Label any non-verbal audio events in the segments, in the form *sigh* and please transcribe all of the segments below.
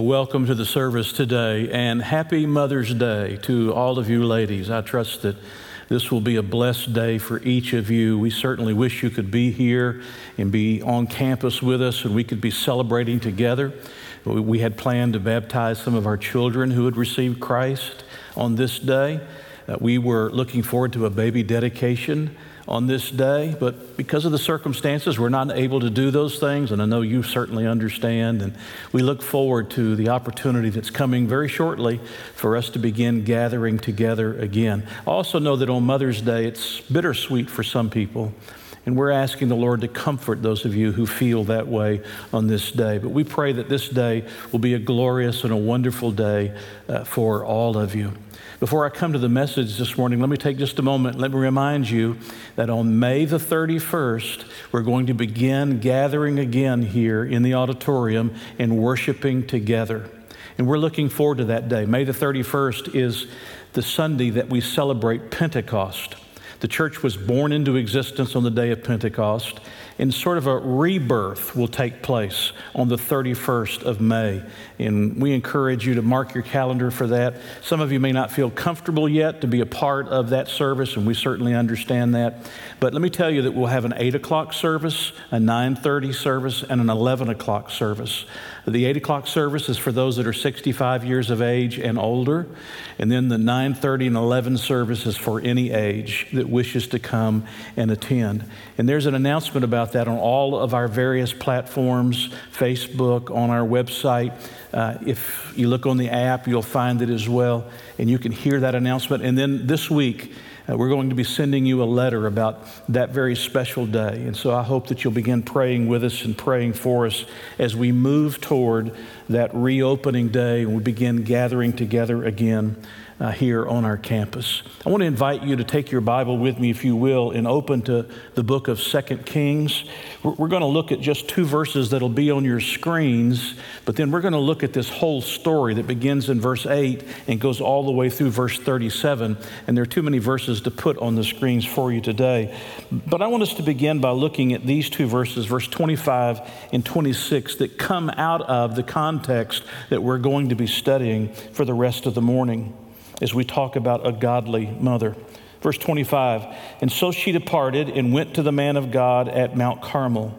Well, welcome to the service today and happy Mother's Day to all of you ladies. I trust that this will be a blessed day for each of you. We certainly wish you could be here and be on campus with us and we could be celebrating together. We had planned to baptize some of our children who had received Christ on this day. Uh, we were looking forward to a baby dedication on this day, but because of the circumstances, we're not able to do those things, and I know you certainly understand. And we look forward to the opportunity that's coming very shortly for us to begin gathering together again. I also know that on Mother's Day, it's bittersweet for some people. And we're asking the Lord to comfort those of you who feel that way on this day. But we pray that this day will be a glorious and a wonderful day uh, for all of you. Before I come to the message this morning, let me take just a moment. Let me remind you that on May the 31st, we're going to begin gathering again here in the auditorium and worshiping together. And we're looking forward to that day. May the 31st is the Sunday that we celebrate Pentecost. The church was born into existence on the day of Pentecost, and sort of a rebirth will take place on the 31st of May. And we encourage you to mark your calendar for that. Some of you may not feel comfortable yet to be a part of that service, and we certainly understand that. But let me tell you that we'll have an 8 o'clock service, a 9.30 service, and an 11 o'clock service. The 8 o'clock service is for those that are 65 years of age and older. And then the 9.30 and 11 service is for any age that wishes to come and attend. And there's an announcement about that on all of our various platforms, Facebook, on our website. Uh, if you look on the app, you'll find it as well. And you can hear that announcement. And then this week, uh, we're going to be sending you a letter about that very special day. And so I hope that you'll begin praying with us and praying for us as we move toward that reopening day and we begin gathering together again uh, here on our campus. I want to invite you to take your Bible with me, if you will, and open to the book of Second Kings. We're, we're going to look at just two verses that'll be on your screens, but then we're going to look at this whole story that begins in verse 8 and goes all the way through verse 37. And there are too many verses to put on the screens for you today. But I want us to begin by looking at these two verses, verse 25 and 26, that come out of the context that we're going to be studying for the rest of the morning as we talk about a godly mother. Verse 25, and so she departed and went to the man of God at Mount Carmel.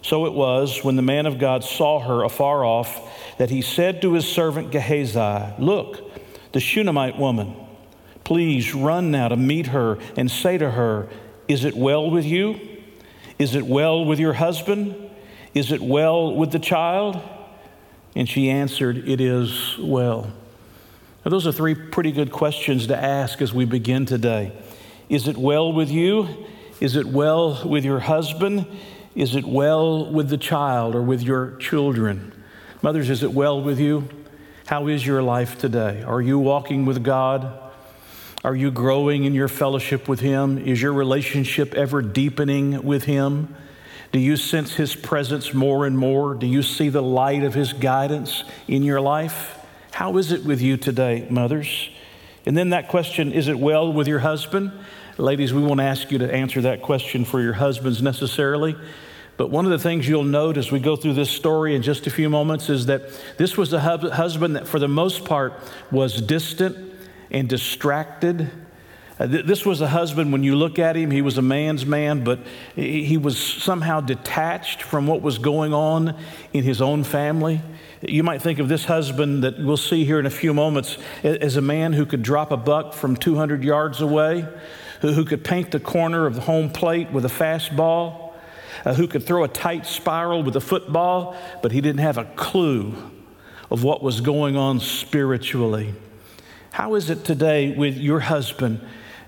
So it was when the man of God saw her afar off that he said to his servant Gehazi, Look, the Shunammite woman, please run now to meet her and say to her, Is it well with you? Is it well with your husband? Is it well with the child? And she answered, It is well. Now, those are three pretty good questions to ask as we begin today. Is it well with you? Is it well with your husband? Is it well with the child or with your children? Mothers, is it well with you? How is your life today? Are you walking with God? Are you growing in your fellowship with Him? Is your relationship ever deepening with Him? Do you sense His presence more and more? Do you see the light of His guidance in your life? How is it with you today, mothers? And then that question, is it well with your husband? Ladies, we won't ask you to answer that question for your husbands necessarily. But one of the things you'll note as we go through this story in just a few moments is that this was a husband that, for the most part, was distant and distracted. Uh, this was a husband, when you look at him, he was a man's man, but he was somehow detached from what was going on in his own family. You might think of this husband that we'll see here in a few moments as a man who could drop a buck from 200 yards away, who could paint the corner of the home plate with a fastball, uh, who could throw a tight spiral with a football, but he didn't have a clue of what was going on spiritually. How is it today with your husband?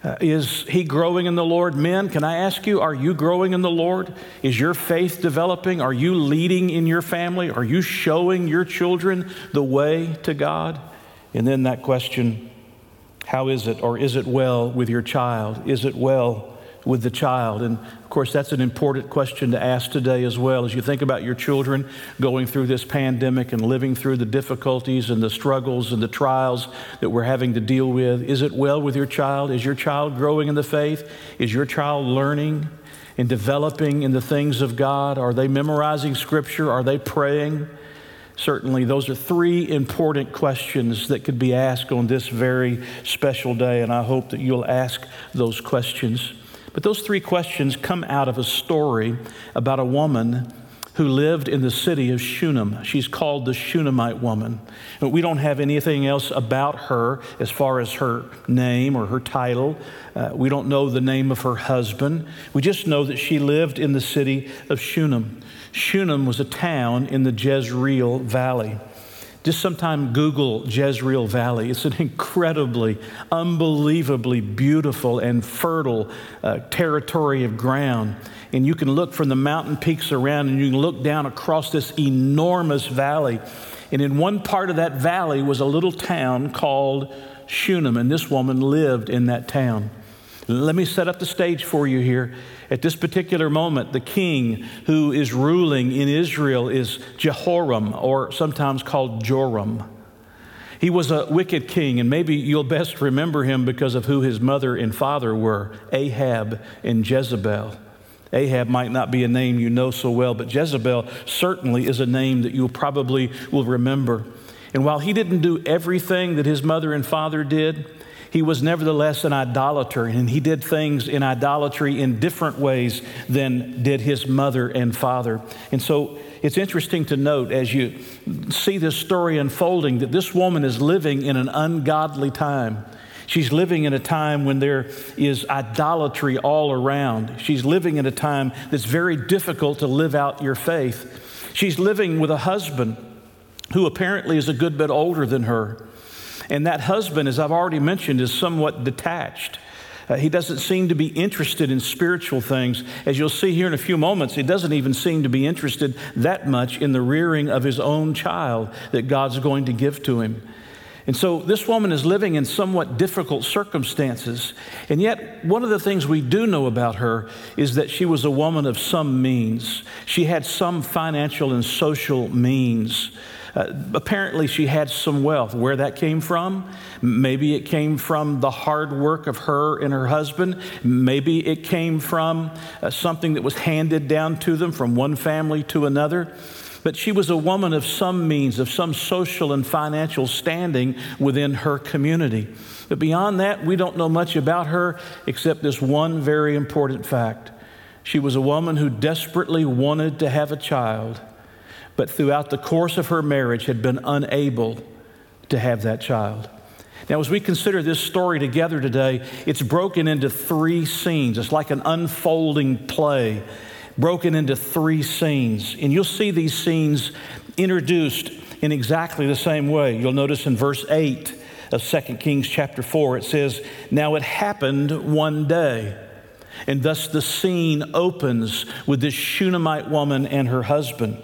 Uh, is he growing in the Lord? Men, can I ask you, are you growing in the Lord? Is your faith developing? Are you leading in your family? Are you showing your children the way to God? And then that question, how is it, or is it well with your child? Is it well with the child? And of course, that's an important question to ask today as well. As you think about your children going through this pandemic and living through the difficulties and the struggles and the trials that we're having to deal with, is it well with your child? Is your child growing in the faith? Is your child learning and developing in the things of God? Are they memorizing scripture? Are they praying? Certainly, those are three important questions that could be asked on this very special day, and I hope that you'll ask those questions. But those three questions come out of a story about a woman who lived in the city of Shunem. She's called the Shunammite woman. We don't have anything else about her as far as her name or her title. Uh, we don't know the name of her husband. We just know that she lived in the city of Shunem. Shunem was a town in the Jezreel Valley. Just sometime Google Jezreel Valley. It's an *laughs* incredibly, unbelievably beautiful and fertile uh, territory of ground. And you can look from the mountain peaks around and you can look down across this enormous valley. And in one part of that valley was a little town called Shunem, and this woman lived in that town. Let me set up the stage for you here. At this particular moment, the king who is ruling in Israel is Jehoram, or sometimes called Joram. He was a wicked king, and maybe you'll best remember him because of who his mother and father were Ahab and Jezebel. Ahab might not be a name you know so well, but Jezebel certainly is a name that you probably will remember. And while he didn't do everything that his mother and father did, he was nevertheless an idolater, and he did things in idolatry in different ways than did his mother and father. And so it's interesting to note as you see this story unfolding that this woman is living in an ungodly time. She's living in a time when there is idolatry all around. She's living in a time that's very difficult to live out your faith. She's living with a husband who apparently is a good bit older than her. And that husband, as I've already mentioned, is somewhat detached. Uh, he doesn't seem to be interested in spiritual things. As you'll see here in a few moments, he doesn't even seem to be interested that much in the rearing of his own child that God's going to give to him. And so this woman is living in somewhat difficult circumstances. And yet, one of the things we do know about her is that she was a woman of some means. She had some financial and social means. Uh, apparently, she had some wealth. Where that came from? Maybe it came from the hard work of her and her husband. Maybe it came from uh, something that was handed down to them from one family to another. But she was a woman of some means, of some social and financial standing within her community. But beyond that, we don't know much about her except this one very important fact. She was a woman who desperately wanted to have a child but throughout the course of her marriage had been unable to have that child. Now, as we consider this story together today, it's broken into three scenes. It's like an unfolding play, broken into three scenes. And you'll see these scenes introduced in exactly the same way. You'll notice in verse 8 of 2 Kings chapter 4, it says, Now it happened one day. And thus the scene opens with this Shunammite woman and her husband.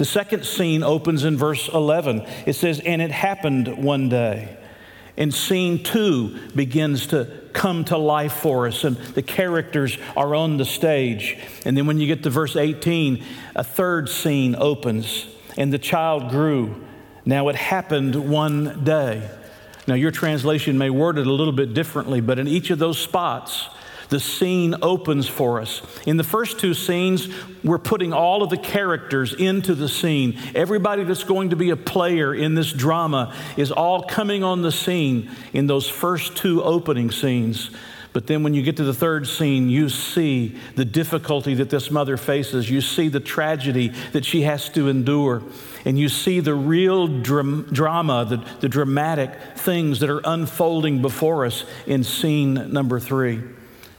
The second scene opens in verse 11. It says, And it happened one day. And scene two begins to come to life for us, and the characters are on the stage. And then when you get to verse 18, a third scene opens, and the child grew. Now it happened one day. Now, your translation may word it a little bit differently, but in each of those spots, the scene opens for us. In the first two scenes, we're putting all of the characters into the scene. Everybody that's going to be a player in this drama is all coming on the scene in those first two opening scenes. But then when you get to the third scene, you see the difficulty that this mother faces. You see the tragedy that she has to endure. And you see the real dram- drama, the, the dramatic things that are unfolding before us in scene number three.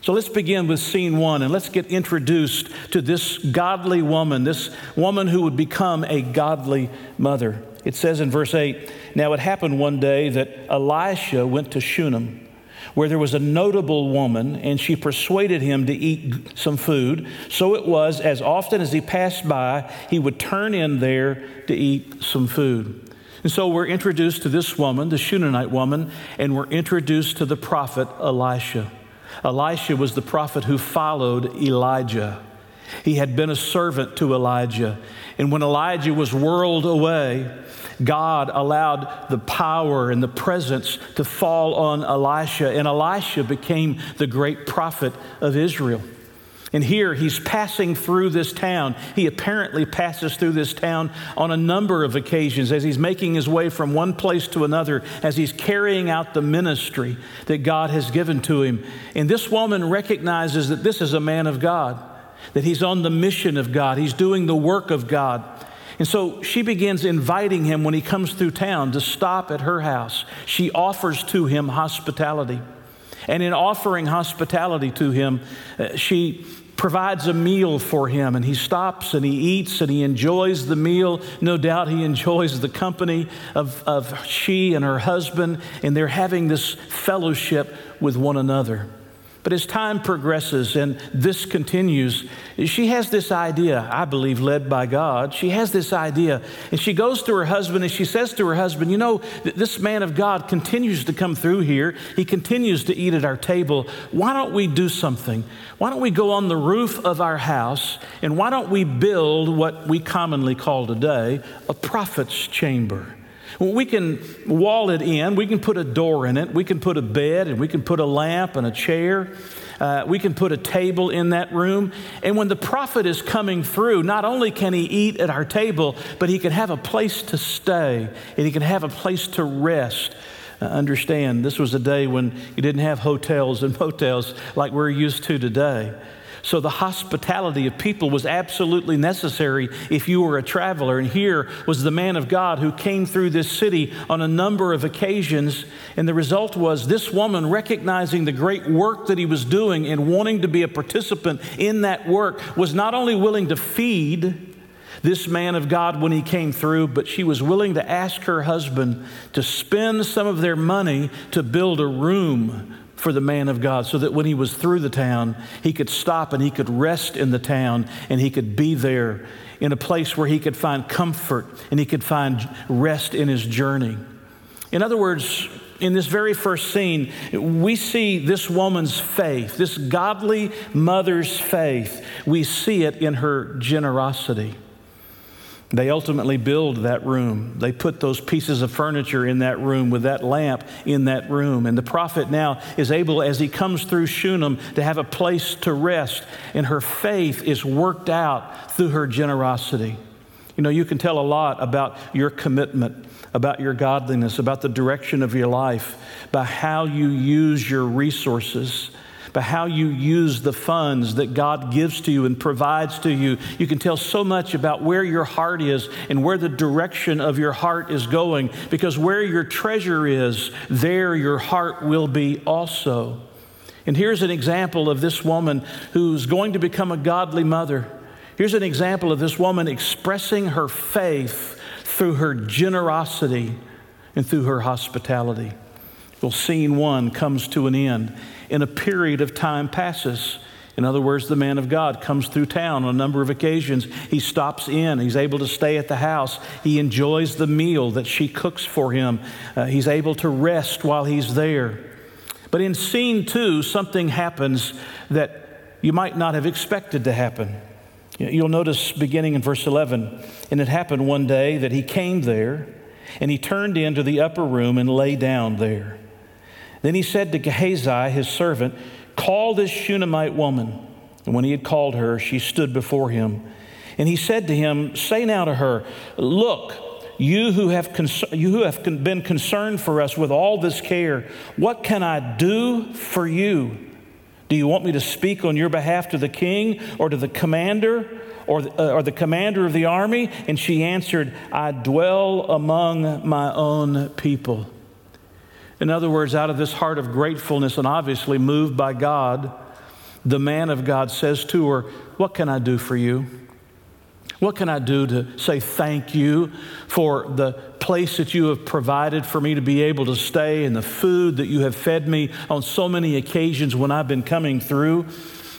So let's begin with scene one and let's get introduced to this godly woman, this woman who would become a godly mother. It says in verse 8 Now it happened one day that Elisha went to Shunem, where there was a notable woman, and she persuaded him to eat some food. So it was, as often as he passed by, he would turn in there to eat some food. And so we're introduced to this woman, the Shunammite woman, and we're introduced to the prophet Elisha. Elisha was the prophet who followed Elijah. He had been a servant to Elijah. And when Elijah was whirled away, God allowed the power and the presence to fall on Elisha, and Elisha became the great prophet of Israel. And here he's passing through this town. He apparently passes through this town on a number of occasions as he's making his way from one place to another, as he's carrying out the ministry that God has given to him. And this woman recognizes that this is a man of God, that he's on the mission of God, he's doing the work of God. And so she begins inviting him when he comes through town to stop at her house. She offers to him hospitality. And in offering hospitality to him, uh, she provides a meal for him, and he stops and he eats and he enjoys the meal. No doubt he enjoys the company of, of she and her husband, and they're having this fellowship with one another. But as time progresses and this continues, she has this idea, I believe, led by God. She has this idea, and she goes to her husband and she says to her husband, You know, this man of God continues to come through here. He continues to eat at our table. Why don't we do something? Why don't we go on the roof of our house and why don't we build what we commonly call today a prophet's chamber? We can wall it in, we can put a door in it, we can put a bed, and we can put a lamp and a chair. Uh, we can put a table in that room. And when the prophet is coming through, not only can he eat at our table, but he can have a place to stay and he can have a place to rest. Uh, understand, this was a day when you didn't have hotels and *laughs* motels like we're used to today. So the hospitality of people was absolutely necessary if you were a traveler. And here was the man of God who came through this city on a number of occasions. And the result was this woman recognizing the great work that he was doing and wanting to be a participant in that work was not only willing to feed this man of God when he came through, but she was willing to ask her husband to spend some of their money to build a room for the man of God so that when he was through the town, he could stop and he could rest in the town and he could be there in a place where he could find comfort and he could find rest in his journey. In other words, in this very first scene, we see this woman's faith, this godly mother's faith. We see it in her generosity. They ultimately build that room. They put those pieces of furniture in that room with that lamp in that room. And the prophet now is able, as he comes through Shunem, to have a place to rest. And her faith is worked out through her generosity. You know, you can tell a lot about your commitment, about your godliness, about the direction of your life by how you use your resources by how you use the funds that God gives to you and provides to you. You can tell so much about where your heart is and where the direction of your heart is going, because where your treasure is, there your heart will be also. And here's an example of this woman who's going to become a godly mother. Here's an example of this woman expressing her faith through her generosity and through her hospitality. Well, scene one comes to an end and a period of time passes. In other words, the man of God comes through town on a number of occasions. He stops in. He's able to stay at the house. He enjoys the meal that she cooks for him. Uh, he's able to rest while he's there. But in scene two, something happens that you might not have expected to happen. You'll notice beginning in verse 11, and it happened one day that he came there, and he turned into the upper room and lay down there. Then he said to Gehazi, his servant, Call this Shunammite woman. And when he had called her, she stood before him. And he said to him, Say now to her, Look, you who have, you who have been concerned for us with all this care, what can I do for you? Do you want me to speak on your behalf to the king or to the commander or, uh, or the commander of the army? And she answered, I dwell among my own people. In other words, out of this heart of gratefulness and obviously moved by God, the man of God says to her, What can I do for you? What can I do to say thank you for the place that you have provided for me to be able to stay and the food that you have fed me on so many occasions when I've been coming through?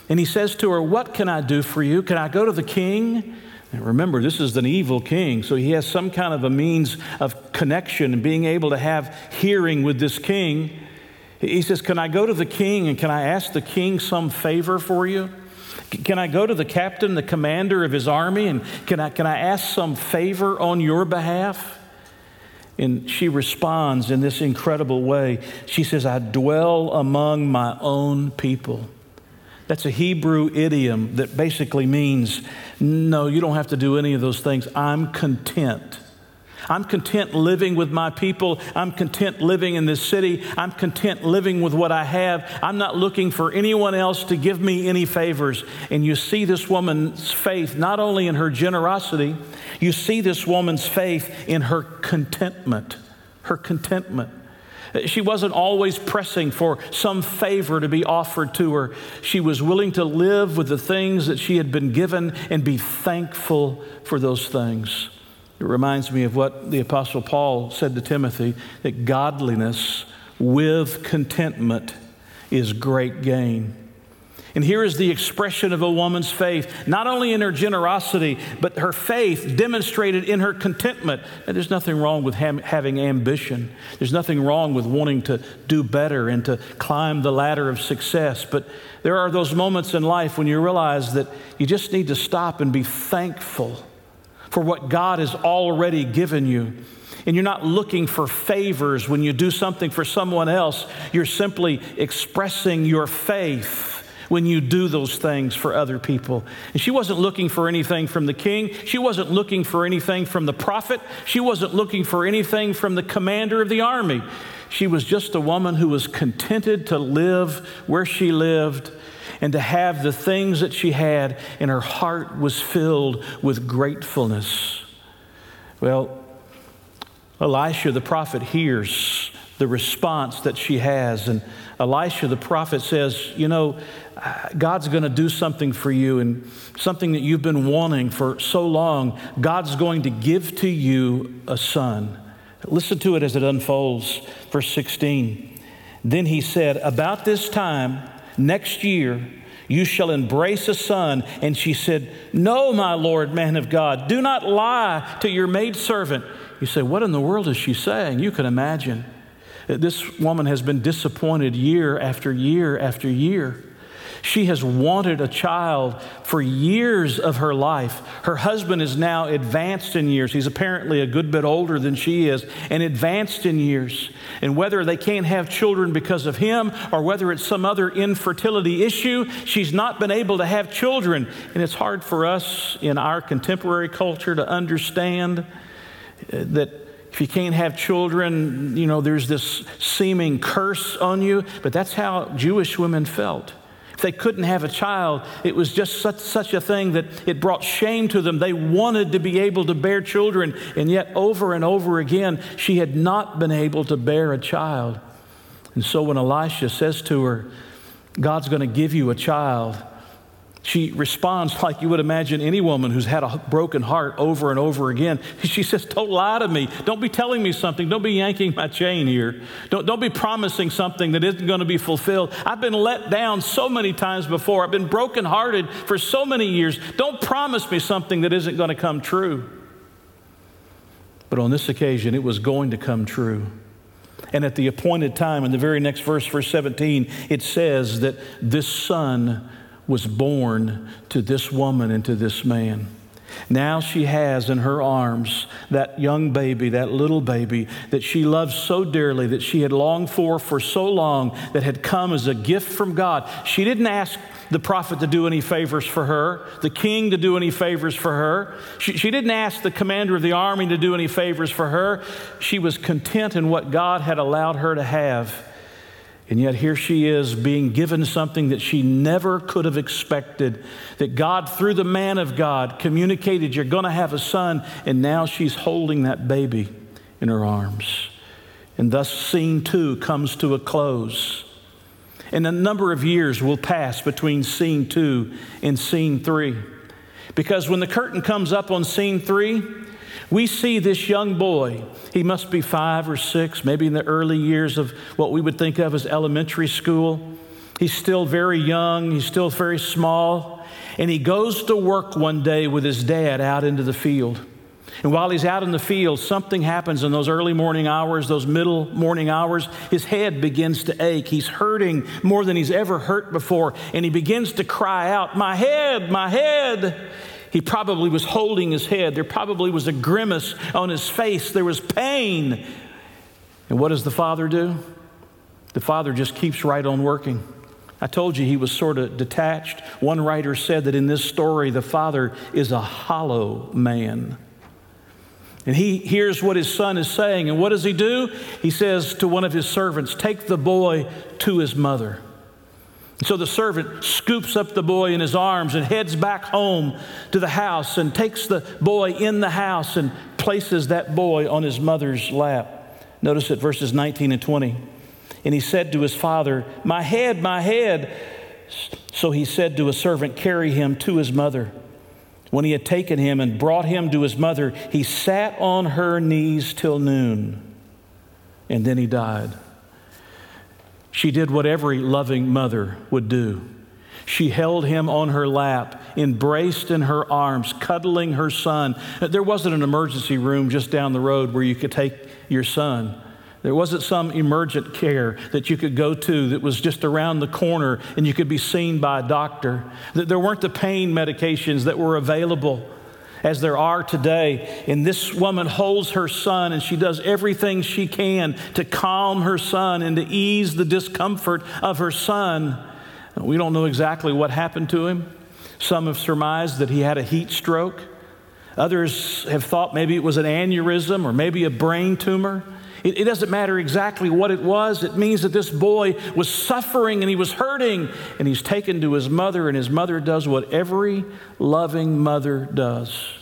And he says to her, What can I do for you? Can I go to the king? And remember, this is an evil king, so he has some kind of a means of connection and being able to have hearing with this king. He says, Can I go to the king and can I ask the king some favor for you? Can I go to the captain, the commander of his army, and can I, can I ask some favor on your behalf? And she responds in this incredible way. She says, I dwell among my own people. That's a Hebrew idiom that basically means, no, you don't have to do any of those things. I'm content. I'm content living with my people. I'm content living in this city. I'm content living with what I have. I'm not looking for anyone else to give me any favors. And you see this woman's faith not only in her generosity, you see this woman's faith in her contentment. Her contentment. She wasn't always pressing for some favor to be offered to her. She was willing to live with the things that she had been given and be thankful for those things. It reminds me of what the Apostle Paul said to Timothy that godliness with contentment is great gain. And here is the expression of a woman's faith, not only in her generosity, but her faith demonstrated in her contentment. And there's nothing wrong with ha- having ambition. There's nothing wrong with wanting to do better and to climb the ladder of success. But there are those moments in life when you realize that you just need to stop and be thankful for what God has already given you. And you're not looking for favors when you do something for someone else. You're simply expressing your faith when you do those things for other people. And she wasn't looking for anything from the king. She wasn't looking for anything from the prophet. She wasn't looking for anything from the commander of the army. She was just a woman who was contented to live where she lived and to have the things that she had, and her heart was filled with gratefulness. Well, Elisha the prophet hears the response that she has, and Elisha the prophet says, You know, God's going to do something for you, and something that you've been wanting for so long. God's going to give to you a son. Listen to it as it unfolds. Verse 16. Then he said, About this time, next year, you shall embrace a son. And she said, No, my Lord, man of God, do not lie to your maidservant. You say, What in the world is she saying? You can imagine. This woman has been disappointed year after year after year. She has wanted a child for years of her life. Her husband is now advanced in years. He's apparently a good bit older than she is and advanced in years. And whether they can't have children because of him or whether it's some other infertility issue, she's not been able to have children. And it's hard for us in our contemporary culture to understand uh, that if you can't have children, you know, there's this seeming curse on you. But that's how Jewish women felt they couldn't have a child, it was just such, such a thing that it brought shame to them. They wanted to be able to bear children, and yet over and over again, she had not been able to bear a child. And so when Elisha says to her, God's going to give you a child, she responds like you would imagine any woman who's had a broken heart over and over again. She says, Don't lie to me. Don't be telling me something. Don't be yanking my chain here. Don't, don't be promising something that isn't going to be fulfilled. I've been let down so many times before. I've been brokenhearted for so many years. Don't promise me something that isn't going to come true. But on this occasion, it was going to come true. And at the appointed time, in the very next verse, verse 17, it says that this son was born to this woman and to this man. Now she has in her arms that young baby, that little baby that she loves so dearly, that she had longed for for so long, that had come as a gift from God. She didn't ask the prophet to do any favors for her, the king to do any favors for her. She, she didn't ask the commander of the army to do any favors for her. She was content in what God had allowed her to have. And yet, here she is being given something that she never could have expected. That God, through the man of God, communicated, You're going to have a son. And now she's holding that baby in her arms. And thus, scene two comes to a close. And a number of years will pass between scene two and scene three. Because when the curtain comes up on scene three, we see this young boy. He must be five or six, maybe in the early years of what we would think of as elementary school. He's still very young, he's still very small, and he goes to work one day with his dad out into the field. And while he's out in the field, something happens in those early morning hours, those middle morning hours. His head begins to ache. He's hurting more than he's ever hurt before. And he begins to cry out, My head, my head. He probably was holding his head. There probably was a grimace on his face. There was pain. And what does the father do? The father just keeps right on working. I told you he was sort of detached. One writer said that in this story, the father is a hollow man. And he hears what his son is saying. And what does he do? He says to one of his servants, Take the boy to his mother. So the servant scoops up the boy in his arms and heads back home to the house and takes the boy in the house and places that boy on his mother's lap. Notice it verses 19 and 20. And he said to his father, My head, my head. So he said to a servant, Carry him to his mother. When he had taken him and brought him to his mother, he sat on her knees till noon, and then he died. She did what every loving mother would do. She held him on her lap, embraced in her arms, cuddling her son. There wasn't an emergency room just down the road where you could take your son. There wasn't some emergent care that you could go to that was just around the corner and you could be seen by a doctor. There weren't the pain medications that were available as there are today. And this woman holds her son and she does everything she can to calm her son and to ease the discomfort of her son. We don't know exactly what happened to him. Some have surmised that he had a heat stroke. Others have thought maybe it was an aneurysm or maybe a brain tumor. It, it, doesn't matter exactly what it was. It means that this boy was suffering and he was hurting, and he's taken to his mother, and his mother does what every loving mother does.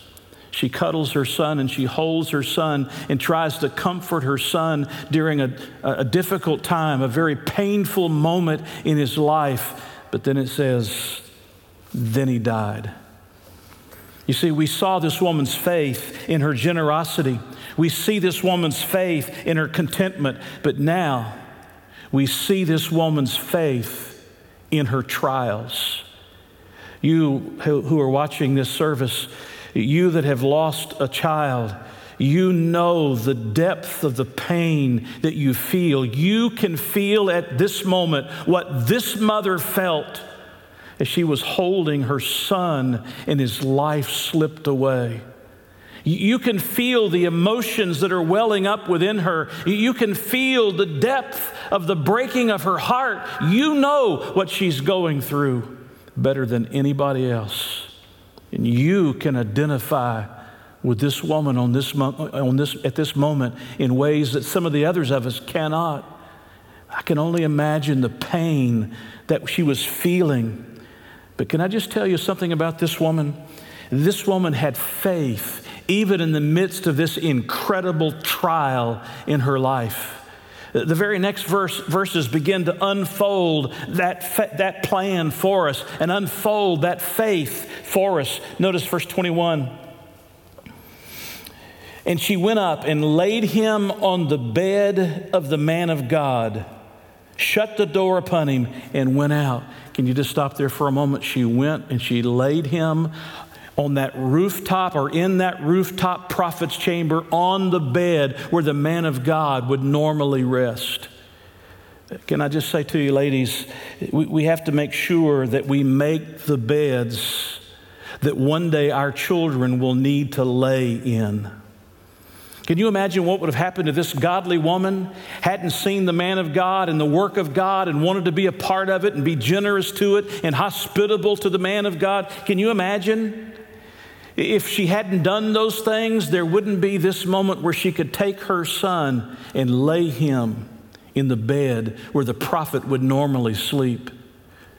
She cuddles her son and she holds her son and tries to comfort her son during a, a difficult time, a very painful moment in his life. But then it says, then he died. You see, we saw this woman's faith in her generosity. We see this woman's faith in her contentment, but now we see this woman's faith in her trials. You who are watching this service, you that have lost a child, you know the depth of the pain that you feel. You can feel at this moment what this mother felt as she was holding her son and his life slipped away. You can feel the emotions that are welling up within her. You can feel the depth of the breaking of her heart. You know what she's going through better than anybody else. And you can identify with this woman on this, on this, at this moment in ways that some of the others of us cannot. I can only imagine the pain that she was feeling. But can I just tell you something about this woman? This woman had faith even in the midst of this incredible trial in her life. The very next verse, verses begin to unfold that, fa- that plan for us and unfold that faith for us. Notice verse 21. And she went up and laid him on the bed of the man of God, shut the door upon him, and went out. Can you just stop there for a moment? She went and she laid him on that rooftop or in that rooftop prophet's chamber on the bed where the man of God would normally rest. Can I just say to you, ladies, we, we have to make sure that we make the beds that one day our children will need to lay in. Can you imagine what would have happened if this godly woman hadn't seen the man of God and the work of God and wanted to be a part of it and be generous to it and hospitable to the man of God? Can you imagine? If she hadn't done those things, there wouldn't be this moment where she could take her son and lay him in the bed where the prophet would normally sleep.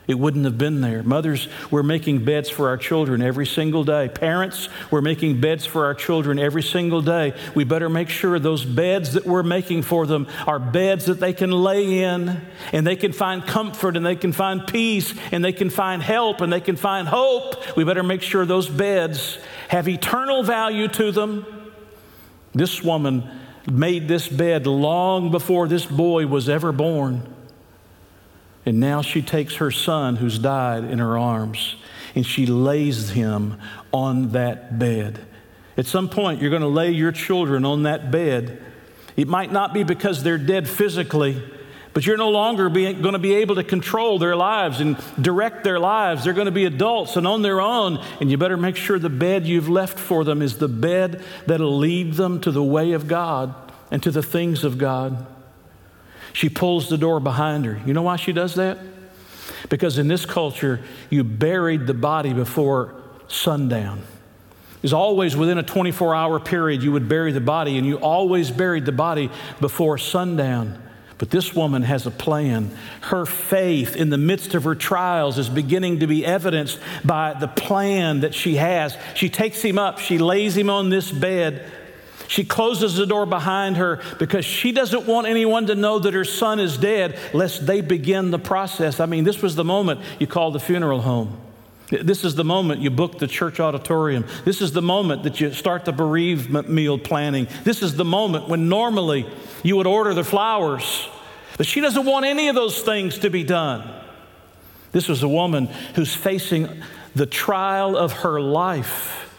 It wouldn't have been there. Mothers, we're making beds for our children every single day. Parents, we're making beds for our children every single day. We better make sure those beds that we're making for them are beds that they can lay in and they can find comfort and they can find peace and they can find help and they can find hope. We better make sure those beds have eternal value to them. This woman made this bed long before this boy was ever born. And now she takes her son who's died in her arms and she lays him on that bed. At some point, you're going to lay your children on that bed. It might not be because they're dead physically, but you're no longer going to be able to control their lives and direct their lives. They're going to be adults and on their own, and you better make sure the bed you've left for them is the bed that'll lead them to the way of God and to the things of God. She pulls the door behind her. You know why she does that? Because in this culture, you buried the body before sundown. Was always within a 24 hour period you would bury the body, and you always buried the body before sundown. But this woman has a plan. Her faith in the midst of her trials is beginning to be evidenced by the plan that she has. She takes him up, she lays him on this bed. She closes the door behind her because she doesn't want anyone to know that her son is dead, lest they begin the process. I mean, this was the moment you call the funeral home. This is the moment you book the church auditorium. This is the moment that you start the bereavement meal planning. This is the moment when normally you would order the flowers. But she doesn't want any of those things to be done. This was a woman who's facing the trial of her life.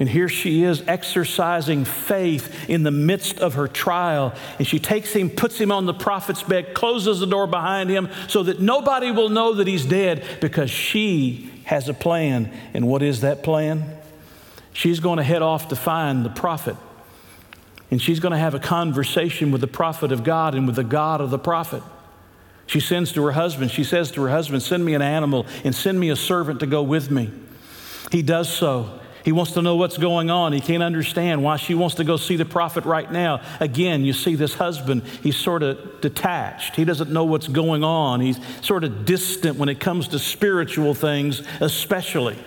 And here she is exercising faith in the midst of her trial. And she takes him, puts him on the prophet's bed, closes the door behind him so that nobody will know that he's dead because she has a plan. And what is that plan? She's going to head off to find the prophet. And she's going to have a conversation with the prophet of God and with the God of the prophet. She sends to her husband, she says to her husband, Send me an animal and send me a servant to go with me. He does so. He wants to know what's going on. He can't understand why she wants to go see the prophet right now. Again, you see this husband, he's sort of detached. He doesn't know what's going on. He's sort of distant when it comes to spiritual things, especially.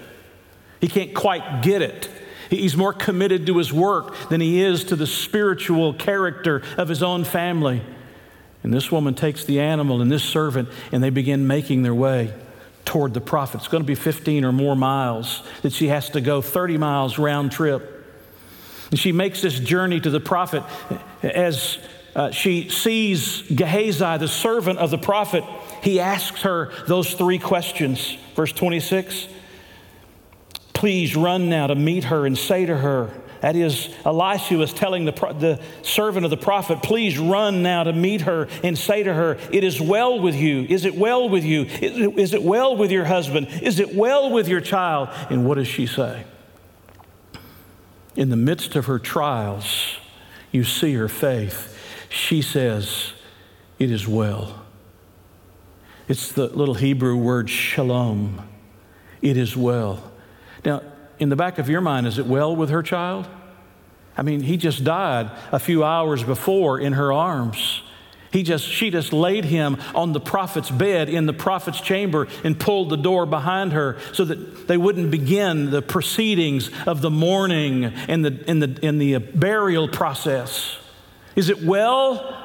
He can't quite get it. He's more committed to his work than he is to the spiritual character of his own family. And this woman takes the animal and this servant, and they begin making their way toward the prophet. It's going to be 15 or more miles that she has to go, 30 miles round trip. And she makes this journey to the prophet as uh, she sees Gehazi, the servant of the prophet. He asks her those three questions. Verse 26 Please run now to meet her and say to her, that is, Elisha was telling the, the servant of the prophet, Please run now to meet her and say to her, It is well with you. Is it well with you? Is it, is it well with your husband? Is it well with your child? And what does she say? In the midst of her trials, you see her faith. She says, It is well. It's the little Hebrew word shalom. It is well. Now, in the back of your mind, is it well with her child? I mean, he just died a few hours before in her arms. He just, she just laid him on the prophet's bed in the prophet's chamber and pulled the door behind her so that they wouldn't begin the proceedings of the mourning and the, and the, and the burial process. Is it well?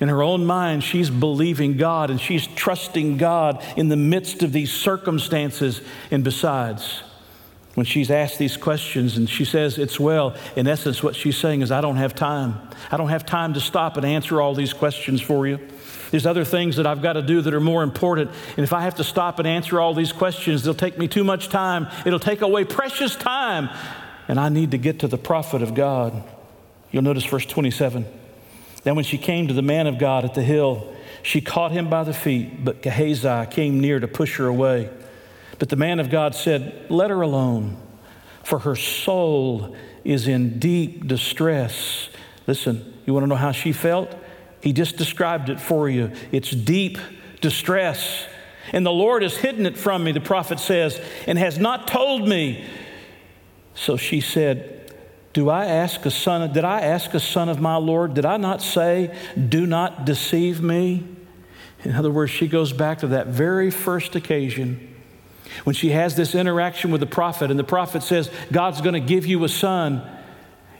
In her own mind, she's believing God and she's trusting God in the midst of these circumstances. And besides, when she's asked these questions and she says it's well, in essence, what she's saying is, I don't have time. I don't have time to stop and answer all these questions for you. There's other things that I've got to do that are more important. And if I have to stop and answer all these questions, they'll take me too much time. It'll take away precious time. And I need to get to the prophet of God. You'll notice verse 27. Then, when she came to the man of God at the hill, she caught him by the feet, but Gehazi came near to push her away. But the man of God said, Let her alone, for her soul is in deep distress. Listen, you want to know how she felt? He just described it for you. It's deep distress. And the Lord has hidden it from me, the prophet says, and has not told me. So she said, Do I ask a son? Did I ask a son of my Lord? Did I not say, Do not deceive me? In other words, she goes back to that very first occasion when she has this interaction with the prophet, and the prophet says, God's going to give you a son.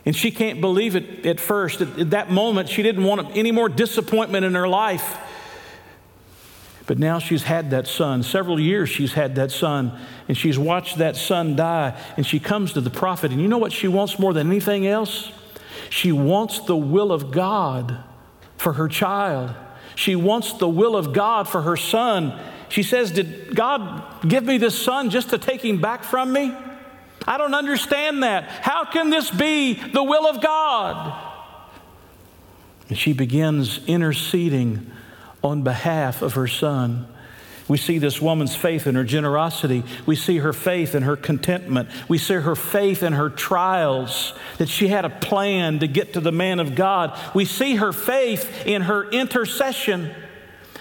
And she can't believe it at first. At, at, that moment, she didn't want any more disappointment in her life. But now she's had that son. Several years she's had that son, and she's watched that son die. And she comes to the prophet, and you know what she wants more than anything else? She wants the will of God for her child. She wants the will of God for her son. She says, Did God give me this son just to take him back from me? I don't understand that. How can this be the will of God? And she begins interceding on behalf of her son. We see this woman's faith and her generosity. We see her faith and her contentment. We see her faith in her trials, that she had a plan to get to the man of God. We see her faith in her intercession.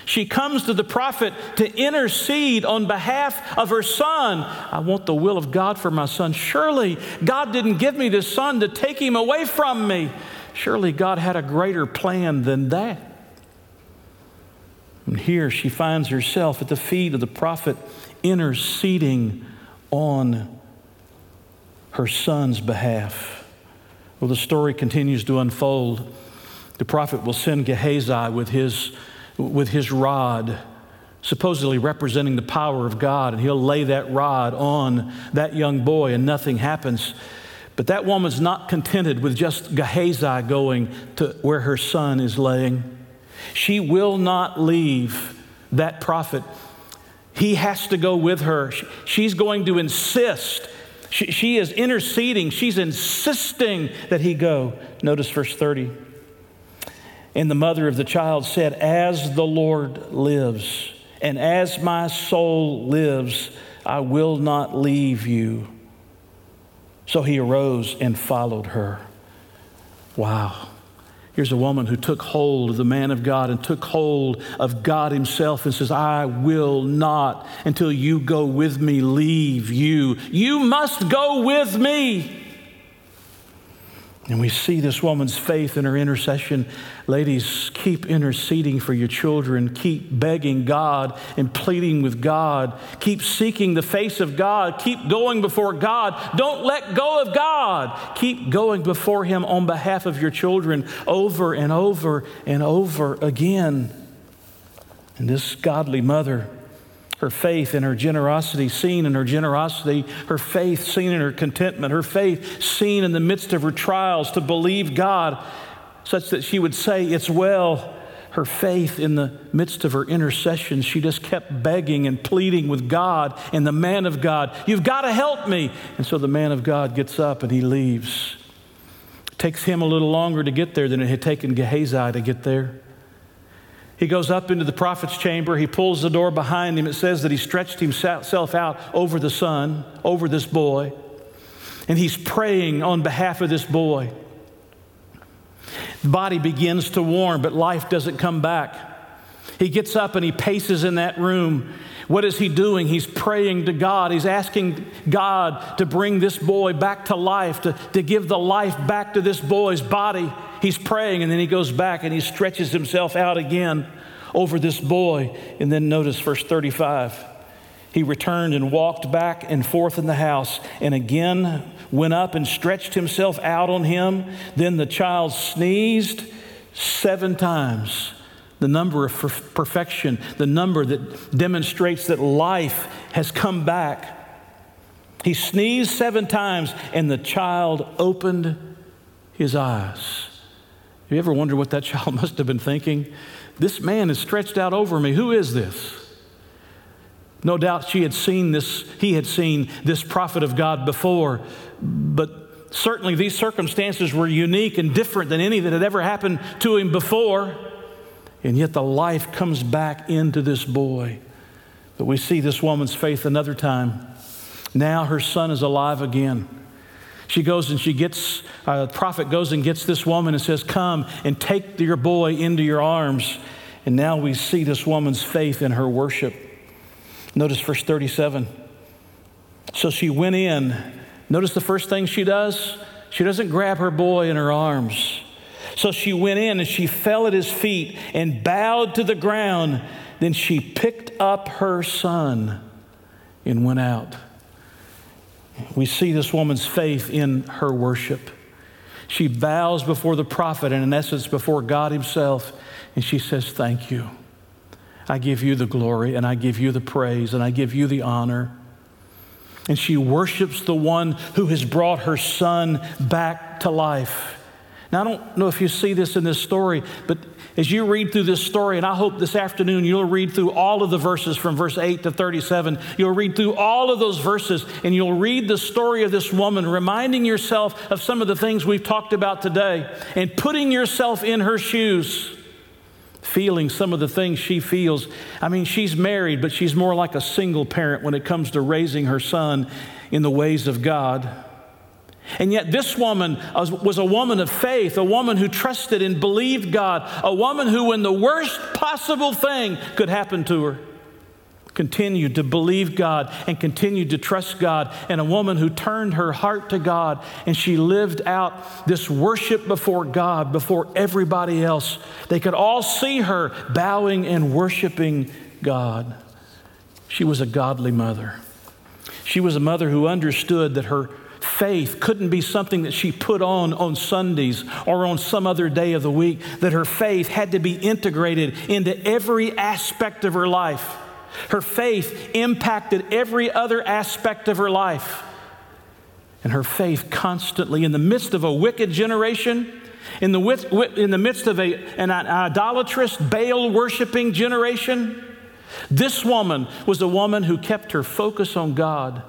She comes to the prophet to intercede on behalf of her son. I want the will of God for my son. Surely God didn't give me this son to take him away from me. Surely God had a greater plan than that. And here she finds herself at the feet of the prophet interceding on her son's behalf. Well, the story continues to unfold. The prophet will send Gehazi with his with his rod, supposedly representing the power of God, and he'll lay that rod on that young boy and nothing happens. But that woman's not contented with just Gehazi going to where her son is laying. She will not leave that prophet. He has to go with her. She's going to insist. She, she is interceding. She's insisting that he go. Notice verse 30. And the mother of the child said, As the Lord lives, and as my soul lives, I will not leave you. So he arose and followed her. Wow. Here's a woman who took hold of the man of God and took hold of God Himself and says, I will not, until you go with me, leave you. You must go with me. And we see this woman's faith in her intercession. Ladies, keep interceding for your children. Keep begging God and pleading with God. Keep seeking the face of God. Keep going before God. Don't let go of God. Keep going before Him on behalf of your children over and over and over again. And this godly mother her faith and her generosity seen in her generosity, her faith seen in her contentment, her faith seen in the midst of her trials to believe God, such that she would say, It's well. Her faith in the midst of her intercession, she just kept begging and pleading with God and the man of God, You've got to help me. And so the man of God gets up and he leaves. It takes him a little longer to get there than it had taken Gehazi to get there. He goes up into the prophet's chamber. He pulls the door behind him. It says that he stretched himself out over the son, over this boy, and he's praying on behalf of this boy. The body begins to warm, but life doesn't come back. He gets up and he paces in that room. What is he doing? He's praying to God. He's asking God to bring this boy back to life, to, to give the life back to this boy's body. He's praying, and then he goes back and he stretches himself out again over this boy. And then notice verse 35. He returned and walked back and forth in the house, and again went up and stretched himself out on him. Then the child sneezed seven times. The number of perfection, the number that demonstrates that life has come back. He sneezed seven times, and the child opened his eyes. Have you ever wondered what that *laughs* child must have been thinking? This man is stretched out over me. Who is this? No doubt she had seen this, he had seen this prophet of God before, but certainly these circumstances were unique and different than any that had ever happened to him before. And yet the life comes back into this boy. But we see this woman's faith another time. Now her son is alive again. She goes and she gets, uh, the prophet goes and gets this woman and says, Come and take your boy into your arms. And now we see this woman's faith in her worship. Notice verse 37. So she went in. Notice the first thing she does? She doesn't grab her boy in her arms. So she went in and she fell at his feet and bowed to the ground. Then she picked up her son and went out. We see this woman's faith in her worship. She bows before the prophet and, in essence, before God Himself, and she says, Thank you. I give you the glory, and I give you the praise, and I give you the honor. And she worships the one who has brought her son back to life. Now, I don't know if you see this in this story, but as you read through this story, and I hope this afternoon you'll read through all of the verses from verse 8 to 37, you'll read through all of those verses and you'll read the story of this woman, reminding yourself of some of the things we've talked about today and putting yourself in her shoes feeling some of the things she feels. I mean, she's married, but she's more like a single parent when it comes to raising her son in the ways of God. And yet, this woman was a woman of faith, a woman who trusted and believed God, a woman who, when the worst possible thing could happen to her, continued to believe God and continued to trust God, and a woman who turned her heart to God and she lived out this worship before God, before everybody else. They could all see her bowing and worshiping God. She was a godly mother. She was a mother who understood that her faith couldn't be something that she put on on Sundays or on some other day of the week, that her faith had to be integrated into every aspect of her life. Her faith impacted every other aspect of her life. And her faith constantly, in the midst of a wicked generation, in the, in the midst of a, an idolatrous, Baal worshiping generation, this woman was a woman who kept her focus on God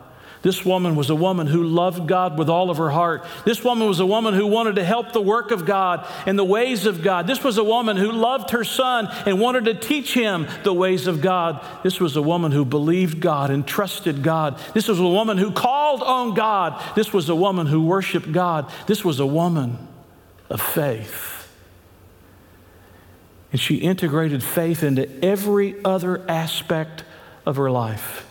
this woman was a woman who loved God with all of her heart. This woman was a woman who wanted to help the work of God and the ways of God. This was a woman who loved her son and wanted to teach him the ways of God. This was a woman who believed God and trusted God. This was a woman who called on God. This was a woman who worshiped God. This was a woman of faith. And she integrated faith into every other aspect of her life.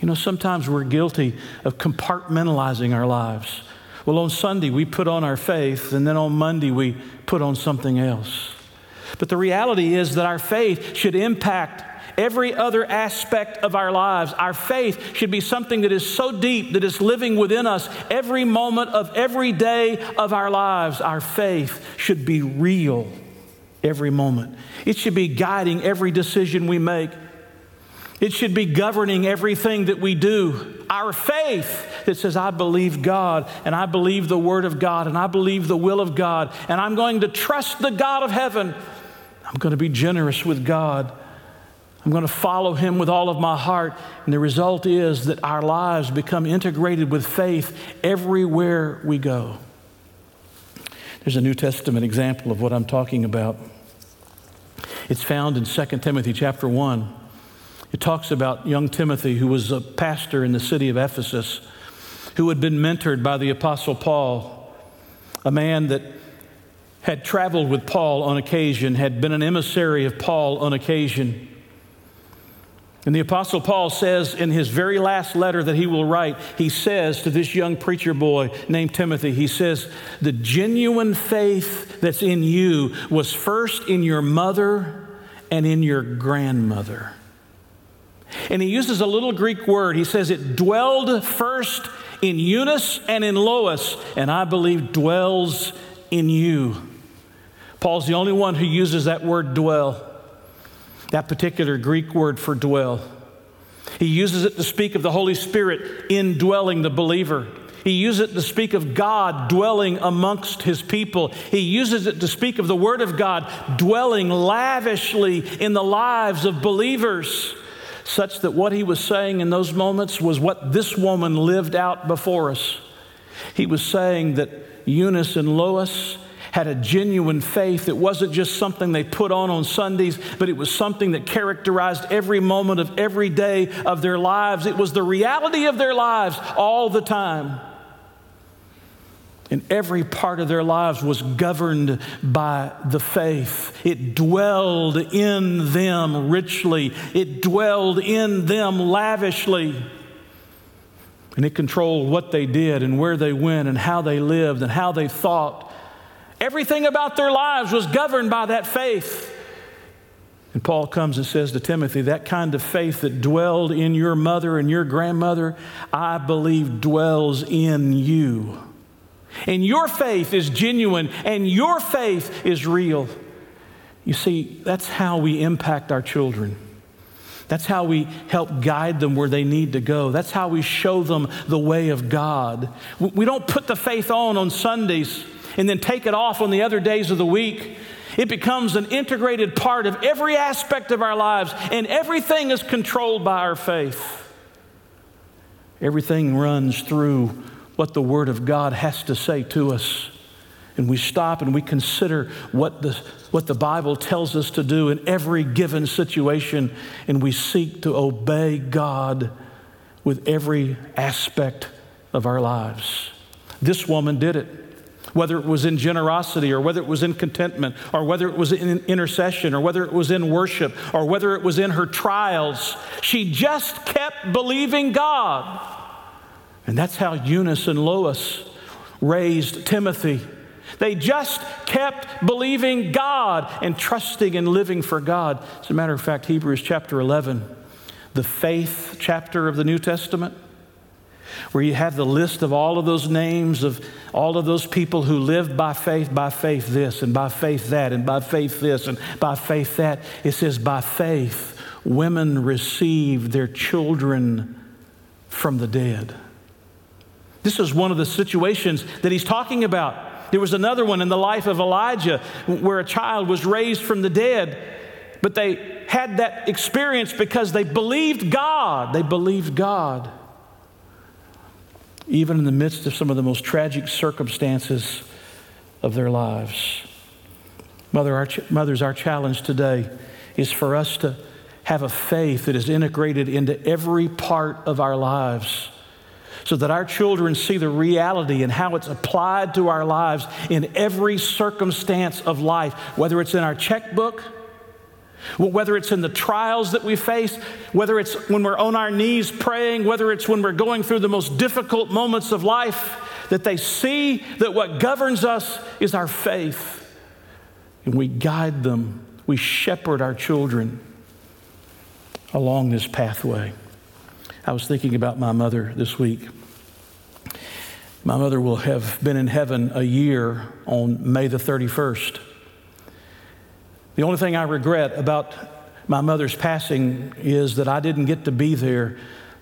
You know, sometimes we're guilty of compartmentalizing our lives. Well, on Sunday, we put on our faith, and then on Monday, we put on something else. But the reality is that our faith should impact every other aspect of our lives. Our faith should be something that is so deep that is living within us every moment of every day of our lives. Our faith should be real every moment, it should be guiding every decision we make. It should be governing everything that we do. Our faith that says, I believe God and I believe the Word of God and I believe the will of God and I'm going to trust the God of heaven. I'm going to be generous with God. I'm going to follow Him with all of my heart. And the result is that our lives become integrated with faith everywhere we go. There's a New Testament example of what I'm talking about. It's found in 2 Timothy chapter 1. It talks about young Timothy, who was a pastor in the city of Ephesus, who had been mentored by the Apostle Paul, a man that had traveled with Paul on occasion, had been an emissary of Paul on occasion. And the Apostle Paul says in his very last letter that he will write, he says to this young preacher boy named Timothy, he says, The genuine faith that's in you was first in your mother and in your grandmother. And he uses a little Greek word. He says it dwelled first in Eunice and in Lois, and I believe dwells in you. Paul's the only one who uses that word dwell, that particular Greek word for dwell. He uses it to speak of the Holy Spirit indwelling the believer. He uses it to speak of God dwelling amongst his people. He uses it to speak of the Word of God dwelling lavishly in the lives of believers such that what he was saying in those moments was what this woman lived out before us. He was saying that Eunice and Lois had a genuine faith. It wasn't just something they put on on Sundays, but it was something that characterized every moment of every day of their lives. It was the reality of their lives all the time and every part of their lives was governed by the faith. It dwelled in them richly, it dwelled in them lavishly. And it controlled what they did and where they went and how they lived and how they thought. Everything about their lives was governed by that faith. And Paul comes and says to Timothy, That kind of faith that dwelled in your mother and your grandmother, I believe dwells in you and your faith is genuine and your faith is real, you see, that's how we impact our children. That's how we help guide them where they need to go. That's how we show them the way of God. We don't put the faith on on Sundays and then take it off on the other days of the week. It becomes an integrated part of every aspect of our lives, and everything is controlled by our faith. Everything runs through what the Word of God has to say to us. And we stop and we consider what the, what the Bible tells us to do in every given situation, and we seek to obey God with every aspect of our lives. This woman did it. Whether it was in generosity or whether it was in contentment or whether it was in intercession or whether it was in worship or whether it was in her trials, she just kept believing God. And that's how Eunice and Lois raised Timothy. They just kept believing God and trusting and living for God. As a matter of fact, Hebrews chapter 11, the faith chapter of the New Testament, where you have the list of all of those names of all of those people who lived by faith, by faith this, and by faith that, and by faith this, and by faith that. It says, by faith, women received their children from the dead. This is one of the situations that he's talking about. There was another one in the life of Elijah where a child was raised from the dead, but they had that experience because they believed God. They believed God. Even in the midst of some of the most tragic circumstances of their lives. Mother, our ch- mothers, our challenge today is for us to have a faith that is integrated into every part of our lives so that our children see the reality and how it's applied to our lives in every circumstance of life, whether it's in our checkbook, whether it's in the trials that we face, whether it's when we're on our knees praying, whether it's when we're going through the most difficult moments of life, that they see that what governs us is our faith. And we guide them, we shepherd our children along this pathway. I was thinking about my mother this week. My mother will have been in heaven a year on May the 31st. The only thing I regret about my mother's passing is that I didn't get to be there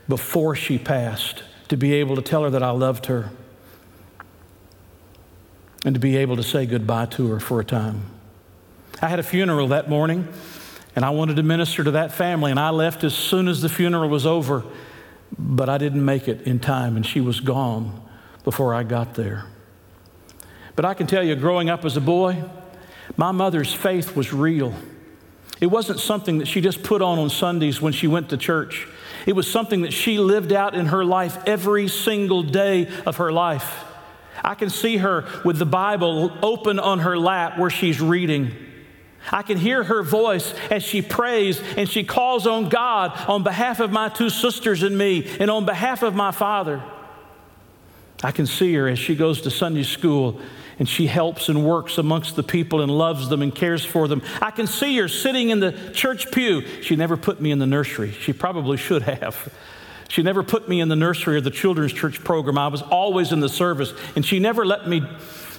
before she passed to be able to tell her that I loved her and to be able to say goodbye to her for a time. I had a funeral that morning and I wanted to minister to that family, and I left as soon as the funeral was over, but I didn't make it in time, and she was gone before I got there. But I can tell you, growing up as a boy, my mother's faith was real. It wasn't something that she just put on on Sundays when she went to church. It was something that she lived out in her life every single day of her life. I can see her with the Bible open on her lap where she's reading. I can hear her voice as she prays and she calls on God on behalf of my two sisters and me and on behalf of my father. I can see her as she goes to Sunday school and she helps and works amongst the people and loves them and cares for them. I can see her sitting in the church pew. She never put me in the nursery. She probably should have. She never put me in the nursery or the children's church program. I was always in the service, and she never let me,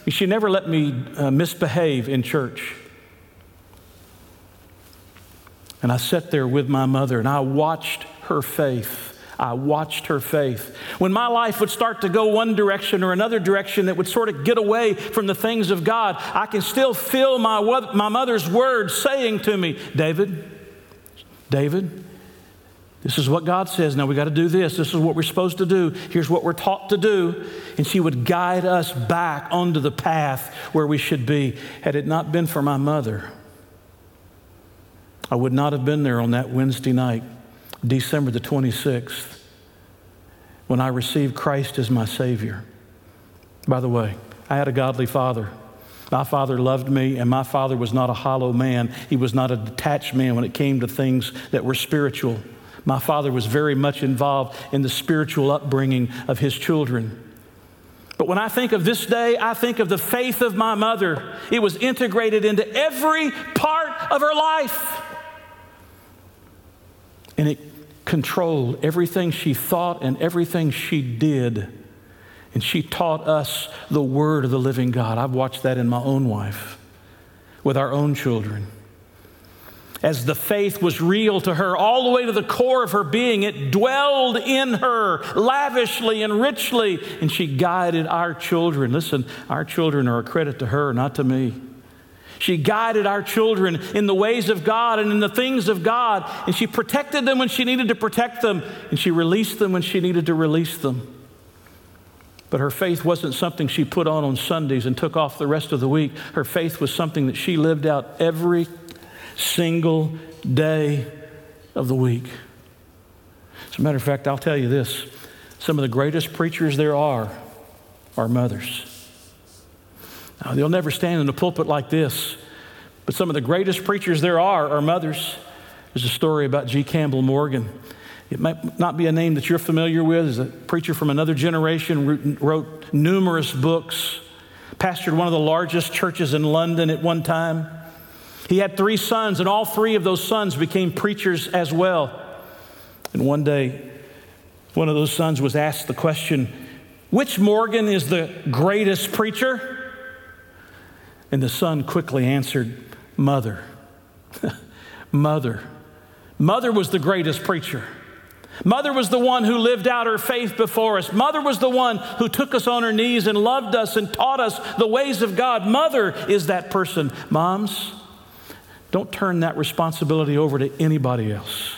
she never let me uh, misbehave in church. And I sat there with my mother and I watched her faith I watched her faith. When my life would start to go one direction or another direction that would sort of get away from the things of God, I can still feel my, my mother's words saying to me, David, David, this is what God says. Now we got to do this. This is what we're supposed to do. Here's what we're taught to do. And she would guide us back onto the path where we should be. Had it not been for my mother, I would not have been there on that Wednesday night December the 26th, when I received Christ as my Savior. By the way, I had a godly father. My father loved me, and my father was not a hollow man. He was not a detached man when it came to things that were spiritual. My father was very much involved in the spiritual upbringing of his children. But when I think of this day, I think of the faith of my mother. It was integrated into every part of her life. And it controlled everything she thought and everything she did. And she taught us the word of the living God. I've watched that in my own wife, with our own children. As the faith was real to her, all the way to the core of her being, it dwelled in her lavishly and richly, and she guided our children. Listen, our children are a credit to her, not to me. She guided our children in the ways of God and in the things of God, and she protected them when she needed to protect them, and she released them when she needed to release them. But her faith wasn't something she put on on Sundays and took off the rest of the week. Her faith was something that she lived out every single day of the week. As a matter of fact, I'll tell you this some of the greatest preachers there are are mothers. Now, they'll never stand in a pulpit like this, but some of the greatest preachers there are are mothers. There's a story about G. Campbell Morgan. It might not be a name that you're familiar with. He's a preacher from another generation, wrote numerous books, pastored one of the largest churches in London at one time. He had three sons, and all three of those sons became preachers as well. And one day, one of those sons was asked the question, Which Morgan is the greatest preacher? And the son quickly answered, Mother. *laughs* Mother. Mother was the greatest preacher. Mother was the one who lived out her faith before us. Mother was the one who took us on her knees and loved us and taught us the ways of God. Mother is that person. Moms, don't turn that responsibility over to anybody else.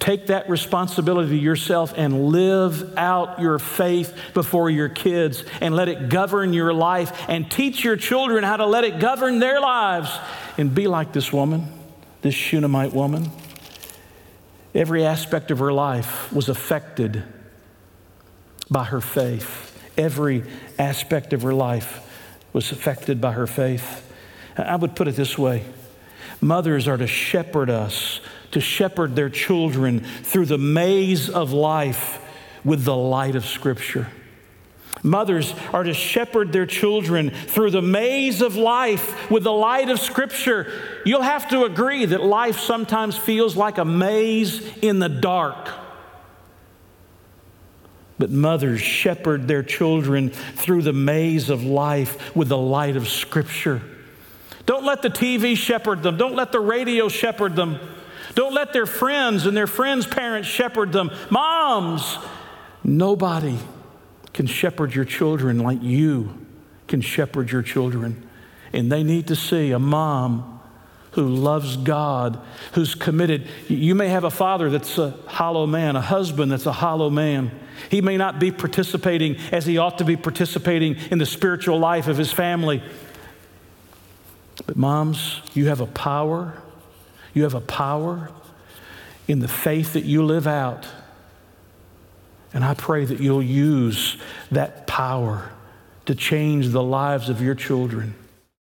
Take that responsibility yourself and live out your faith before your kids and let it govern your life and teach your children how to let it govern their lives and be like this woman, this Shunammite woman. Every aspect of her life was affected by her faith. Every aspect of her life was affected by her faith. I would put it this way mothers are to shepherd us, to shepherd their children through the maze of life with the light of Scripture. Mothers are to shepherd their children through the maze of life with the light of Scripture. You'll have to agree that life sometimes feels like a maze in the dark. But mothers shepherd their children through the maze of life with the light of Scripture. Don't let the TV shepherd them, don't let the radio shepherd them. Don't let their friends and their friends' parents shepherd them. Moms, nobody can shepherd your children like you can shepherd your children. And they need to see a mom who loves God, who's committed. You may have a father that's a hollow man, a husband that's a hollow man. He may not be participating as he ought to be participating in the spiritual life of his family. But, moms, you have a power. You have a power in the faith that you live out and I pray that you'll use that power to change the lives of your children.